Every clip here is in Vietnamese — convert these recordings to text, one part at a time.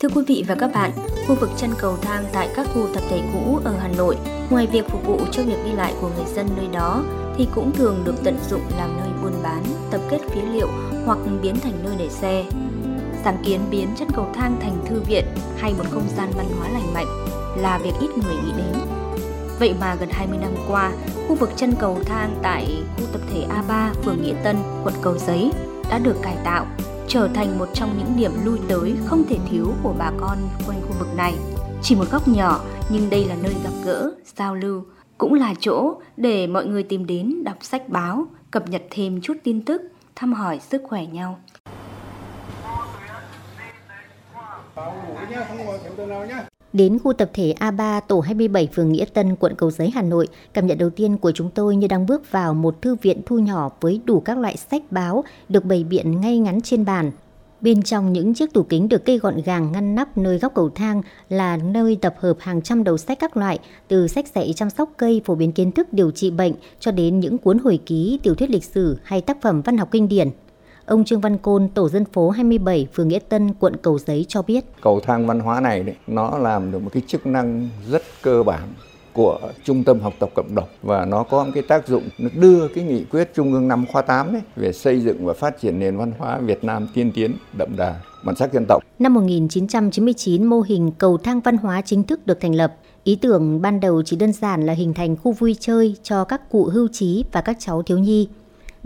Thưa quý vị và các bạn, khu vực chân cầu thang tại các khu tập thể cũ ở Hà Nội, ngoài việc phục vụ cho việc đi lại của người dân nơi đó, thì cũng thường được tận dụng làm nơi buôn bán, tập kết phế liệu hoặc biến thành nơi để xe. Sáng kiến biến chân cầu thang thành thư viện hay một không gian văn hóa lành mạnh là việc ít người nghĩ đến. Vậy mà gần 20 năm qua, khu vực chân cầu thang tại khu tập thể A3, phường Nghĩa Tân, quận Cầu Giấy đã được cải tạo, trở thành một trong những điểm lui tới không thể thiếu của bà con quanh khu vực này. Chỉ một góc nhỏ nhưng đây là nơi gặp gỡ, giao lưu, cũng là chỗ để mọi người tìm đến đọc sách báo, cập nhật thêm chút tin tức, thăm hỏi sức khỏe nhau. Đến khu tập thể A3 tổ 27 phường Nghĩa Tân, quận Cầu Giấy, Hà Nội, cảm nhận đầu tiên của chúng tôi như đang bước vào một thư viện thu nhỏ với đủ các loại sách báo được bày biện ngay ngắn trên bàn. Bên trong những chiếc tủ kính được cây gọn gàng ngăn nắp nơi góc cầu thang là nơi tập hợp hàng trăm đầu sách các loại, từ sách dạy chăm sóc cây phổ biến kiến thức điều trị bệnh cho đến những cuốn hồi ký, tiểu thuyết lịch sử hay tác phẩm văn học kinh điển. Ông Trương Văn Côn, tổ dân phố 27, phường Nghĩa Tân, quận Cầu Giấy cho biết. Cầu thang văn hóa này đấy, nó làm được một cái chức năng rất cơ bản của trung tâm học tập cộng đồng và nó có một cái tác dụng nó đưa cái nghị quyết trung ương năm khóa 8 ấy về xây dựng và phát triển nền văn hóa Việt Nam tiên tiến đậm đà bản sắc dân tộc. Năm 1999, mô hình cầu thang văn hóa chính thức được thành lập. Ý tưởng ban đầu chỉ đơn giản là hình thành khu vui chơi cho các cụ hưu trí và các cháu thiếu nhi.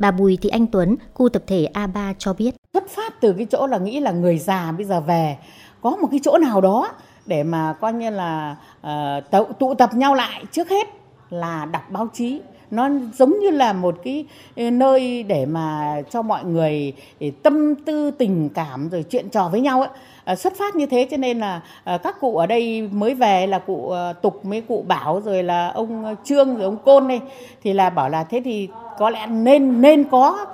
Bà Bùi Thị Anh Tuấn, khu tập thể A3 cho biết. Xuất phát từ cái chỗ là nghĩ là người già bây giờ về có một cái chỗ nào đó để mà coi như là uh, tụ tập nhau lại trước hết là đọc báo chí nó giống như là một cái ờ, nơi để mà cho mọi người ờ, tâm tư tình cảm rồi chuyện trò với nhau ấy xuất phát như thế cho nên là các cụ ở đây mới về là cụ tục mấy cụ bảo rồi là ông trương rồi ông côn đây thì là bảo là thế thì có lẽ nên nên có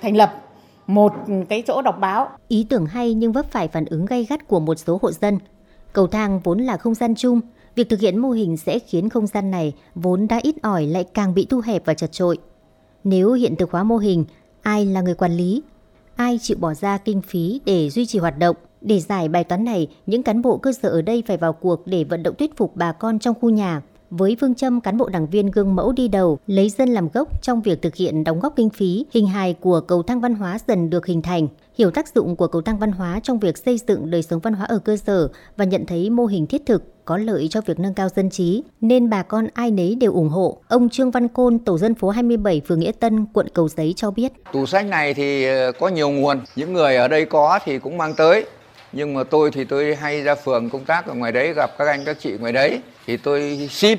thành lập một cái chỗ đọc báo. Ý tưởng hay nhưng vấp phải phản ứng gay gắt của một số hộ dân. Cầu thang vốn là không gian chung, việc thực hiện mô hình sẽ khiến không gian này vốn đã ít ỏi lại càng bị thu hẹp và chật trội. Nếu hiện thực hóa mô hình, ai là người quản lý? Ai chịu bỏ ra kinh phí để duy trì hoạt động? Để giải bài toán này, những cán bộ cơ sở ở đây phải vào cuộc để vận động thuyết phục bà con trong khu nhà với phương châm cán bộ đảng viên gương mẫu đi đầu, lấy dân làm gốc trong việc thực hiện đóng góp kinh phí, hình hài của cầu thang văn hóa dần được hình thành, hiểu tác dụng của cầu thang văn hóa trong việc xây dựng đời sống văn hóa ở cơ sở và nhận thấy mô hình thiết thực có lợi cho việc nâng cao dân trí, nên bà con ai nấy đều ủng hộ. Ông Trương Văn Côn, tổ dân phố 27, phường Nghĩa Tân, quận Cầu Giấy cho biết. Tủ sách này thì ờ, có nhiều nguồn, những người ở đây có thì cũng mang tới. Nhưng mà tôi thì tôi hay ra phường công tác ở ngoài đấy gặp các anh các chị ngoài đấy thì tôi xin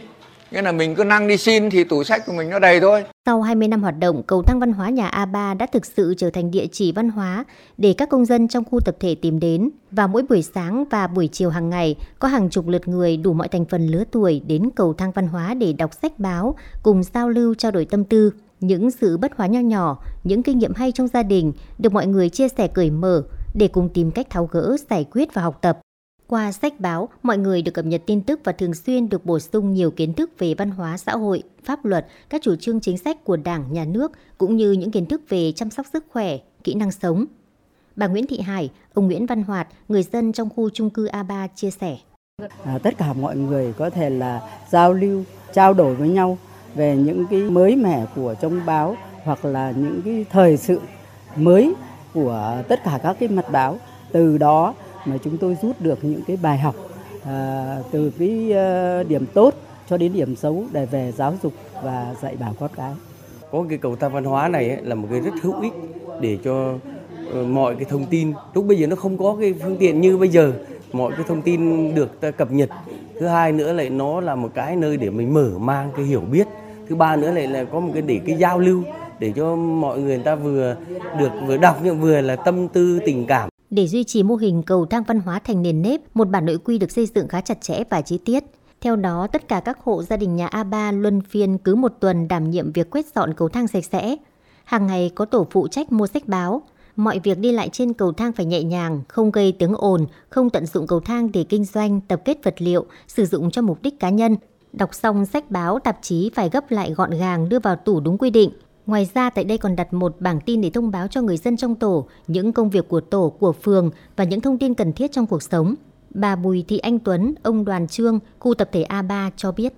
Nghĩa là mình cứ năng đi xin thì tủ sách của mình nó đầy thôi. Sau 20 năm hoạt động, cầu thang văn hóa nhà A3 đã thực sự trở thành địa chỉ văn hóa để các công dân trong khu tập thể tìm đến. và mỗi buổi sáng và buổi chiều hàng ngày, có hàng chục lượt người đủ mọi thành phần lứa tuổi đến cầu thang văn hóa để đọc sách báo, cùng giao lưu trao đổi tâm tư. Những sự bất hóa nho nhỏ, những kinh nghiệm hay trong gia đình được mọi người chia sẻ cởi mở để cùng tìm cách tháo gỡ, giải quyết và học tập. Qua sách báo, mọi người được cập nhật tin tức và thường xuyên được bổ sung nhiều kiến thức về văn hóa xã hội, pháp luật, các chủ trương chính sách của Đảng, Nhà nước cũng như những kiến thức về chăm sóc sức khỏe, kỹ năng sống. Bà Nguyễn Thị Hải, ông Nguyễn Văn Hoạt, người dân trong khu chung cư A3 chia sẻ. À, tất cả mọi người có thể là giao lưu, trao đổi với nhau về những cái mới mẻ của trong báo hoặc là những cái thời sự mới của tất cả các cái mặt báo. Từ đó mà chúng tôi rút được những cái bài học à, từ cái à, điểm tốt cho đến điểm xấu để về giáo dục và dạy bảo con cái. Có cái cầu thang văn hóa này ấy, là một cái rất hữu ích để cho uh, mọi cái thông tin lúc bây giờ nó không có cái phương tiện như bây giờ mọi cái thông tin được ta cập nhật thứ hai nữa lại nó là một cái nơi để mình mở mang cái hiểu biết thứ ba nữa lại là có một cái để cái giao lưu để cho mọi người, ta vừa được vừa đọc nhưng vừa là tâm tư tình cảm để duy trì mô hình cầu thang văn hóa thành nền nếp, một bản nội quy được xây dựng khá chặt chẽ và chi tiết. Theo đó, tất cả các hộ gia đình nhà A3 luân phiên cứ một tuần đảm nhiệm việc quét dọn cầu thang sạch sẽ. Hàng ngày có tổ phụ trách mua sách báo. Mọi việc đi lại trên cầu thang phải nhẹ nhàng, không gây tiếng ồn, không tận dụng cầu thang để kinh doanh, tập kết vật liệu, sử dụng cho mục đích cá nhân. Đọc xong sách báo, tạp chí phải gấp lại gọn gàng đưa vào tủ đúng quy định. Ngoài ra tại đây còn đặt một bảng tin để thông báo cho người dân trong tổ những công việc của tổ, của phường và những thông tin cần thiết trong cuộc sống. Bà Bùi Thị Anh Tuấn, ông Đoàn Trương, khu tập thể A3 cho biết.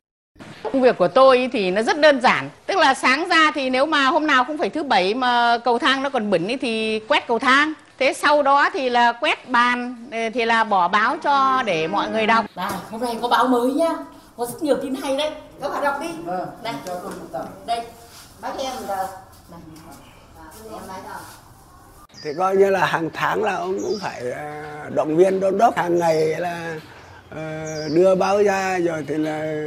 Công việc của tôi thì nó rất đơn giản, tức là sáng ra thì nếu mà hôm nào không phải thứ bảy mà cầu thang nó còn bẩn thì quét cầu thang. Thế sau đó thì là quét bàn thì là bỏ báo cho để mọi người đọc. Này, hôm nay có báo mới nhá. Có rất nhiều tin hay đấy. Các bạn đọc đi. Vâng, Này, cho tôi một tập. đây. Thì coi như là hàng tháng là ông cũng phải à, động viên đôn đốc. Hàng ngày là ờ, đưa báo ra rồi thì là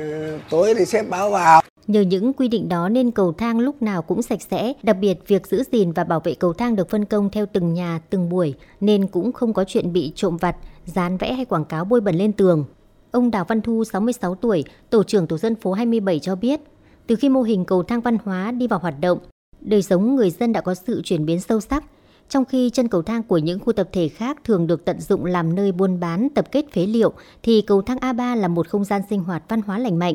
tối thì xếp báo vào. Nhờ những quy định đó nên cầu thang lúc nào cũng sạch sẽ, đặc biệt việc giữ gìn và bảo vệ cầu thang được phân công theo từng nhà, từng buổi nên cũng không có chuyện bị trộm vặt, dán vẽ hay quảng cáo bôi bẩn lên tường. Ông Đào Văn Thu, 66 tuổi, tổ trưởng tổ dân phố 27 cho biết, từ khi mô hình cầu thang văn hóa đi vào hoạt động, đời sống người dân đã có sự chuyển biến sâu sắc. Trong khi chân cầu thang của những khu tập thể khác thường được tận dụng làm nơi buôn bán, tập kết phế liệu, thì cầu thang A3 là một không gian sinh hoạt văn hóa lành mạnh.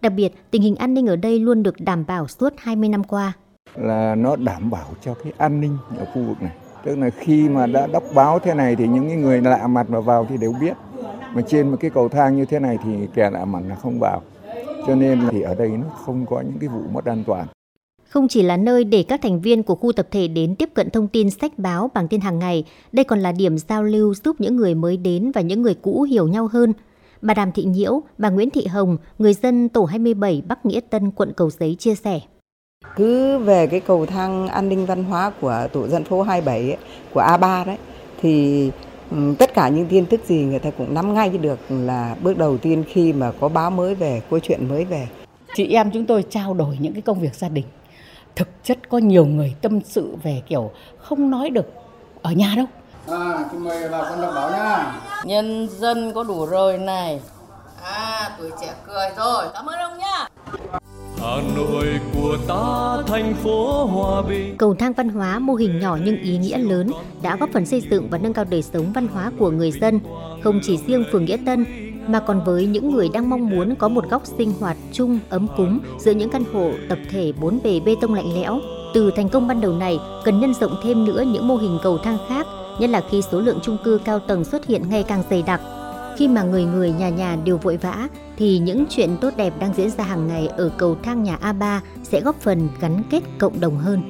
Đặc biệt, tình hình an ninh ở đây luôn được đảm bảo suốt 20 năm qua. là nó đảm bảo cho cái an ninh ở khu vực này tức là khi mà đã đọc báo thế này thì những người lạ mặt mà vào thì đều biết mà trên một cái cầu thang như thế này thì kẻ lạ mặt là không vào cho nên thì ở đây nó không có những cái vụ mất an toàn Không chỉ là nơi để các thành viên của khu tập thể đến tiếp cận thông tin sách báo bằng tin hàng ngày, đây còn là điểm giao lưu giúp những người mới đến và những người cũ hiểu nhau hơn. Bà Đàm Thị Nhiễu, bà Nguyễn Thị Hồng, người dân tổ 27 Bắc Nghĩa Tân, quận Cầu Giấy chia sẻ. Cứ về cái cầu thang an ninh văn hóa của tổ dân phố 27 ấy, của A3 đấy thì tất cả những tin tức gì người ta cũng nắm ngay được là bước đầu tiên khi mà có báo mới về, có chuyện mới về. chị em chúng tôi trao đổi những cái công việc gia đình thực chất có nhiều người tâm sự về kiểu không nói được ở nhà đâu à tôi mời bà con đọc báo nha Nhân dân có đủ rồi này. À, tuổi trẻ cười rồi. Cảm ơn ông nhá. Hà Nội của ta thành phố hòa bình Cầu thang văn hóa mô hình nhỏ nhưng ý nghĩa lớn đã góp phần xây dựng và nâng cao đời sống văn hóa của người dân, không chỉ riêng phường Nghĩa Tân mà còn với những người đang mong muốn có một góc sinh hoạt chung ấm cúng giữa những căn hộ tập thể bốn bề bê tông lạnh lẽo. Từ thành công ban đầu này, cần nhân rộng thêm nữa những mô hình cầu thang khác, nhất là khi số lượng chung cư cao tầng xuất hiện ngày càng dày đặc. Khi mà người người nhà nhà đều vội vã, thì những chuyện tốt đẹp đang diễn ra hàng ngày ở cầu thang nhà A3 sẽ góp phần gắn kết cộng đồng hơn.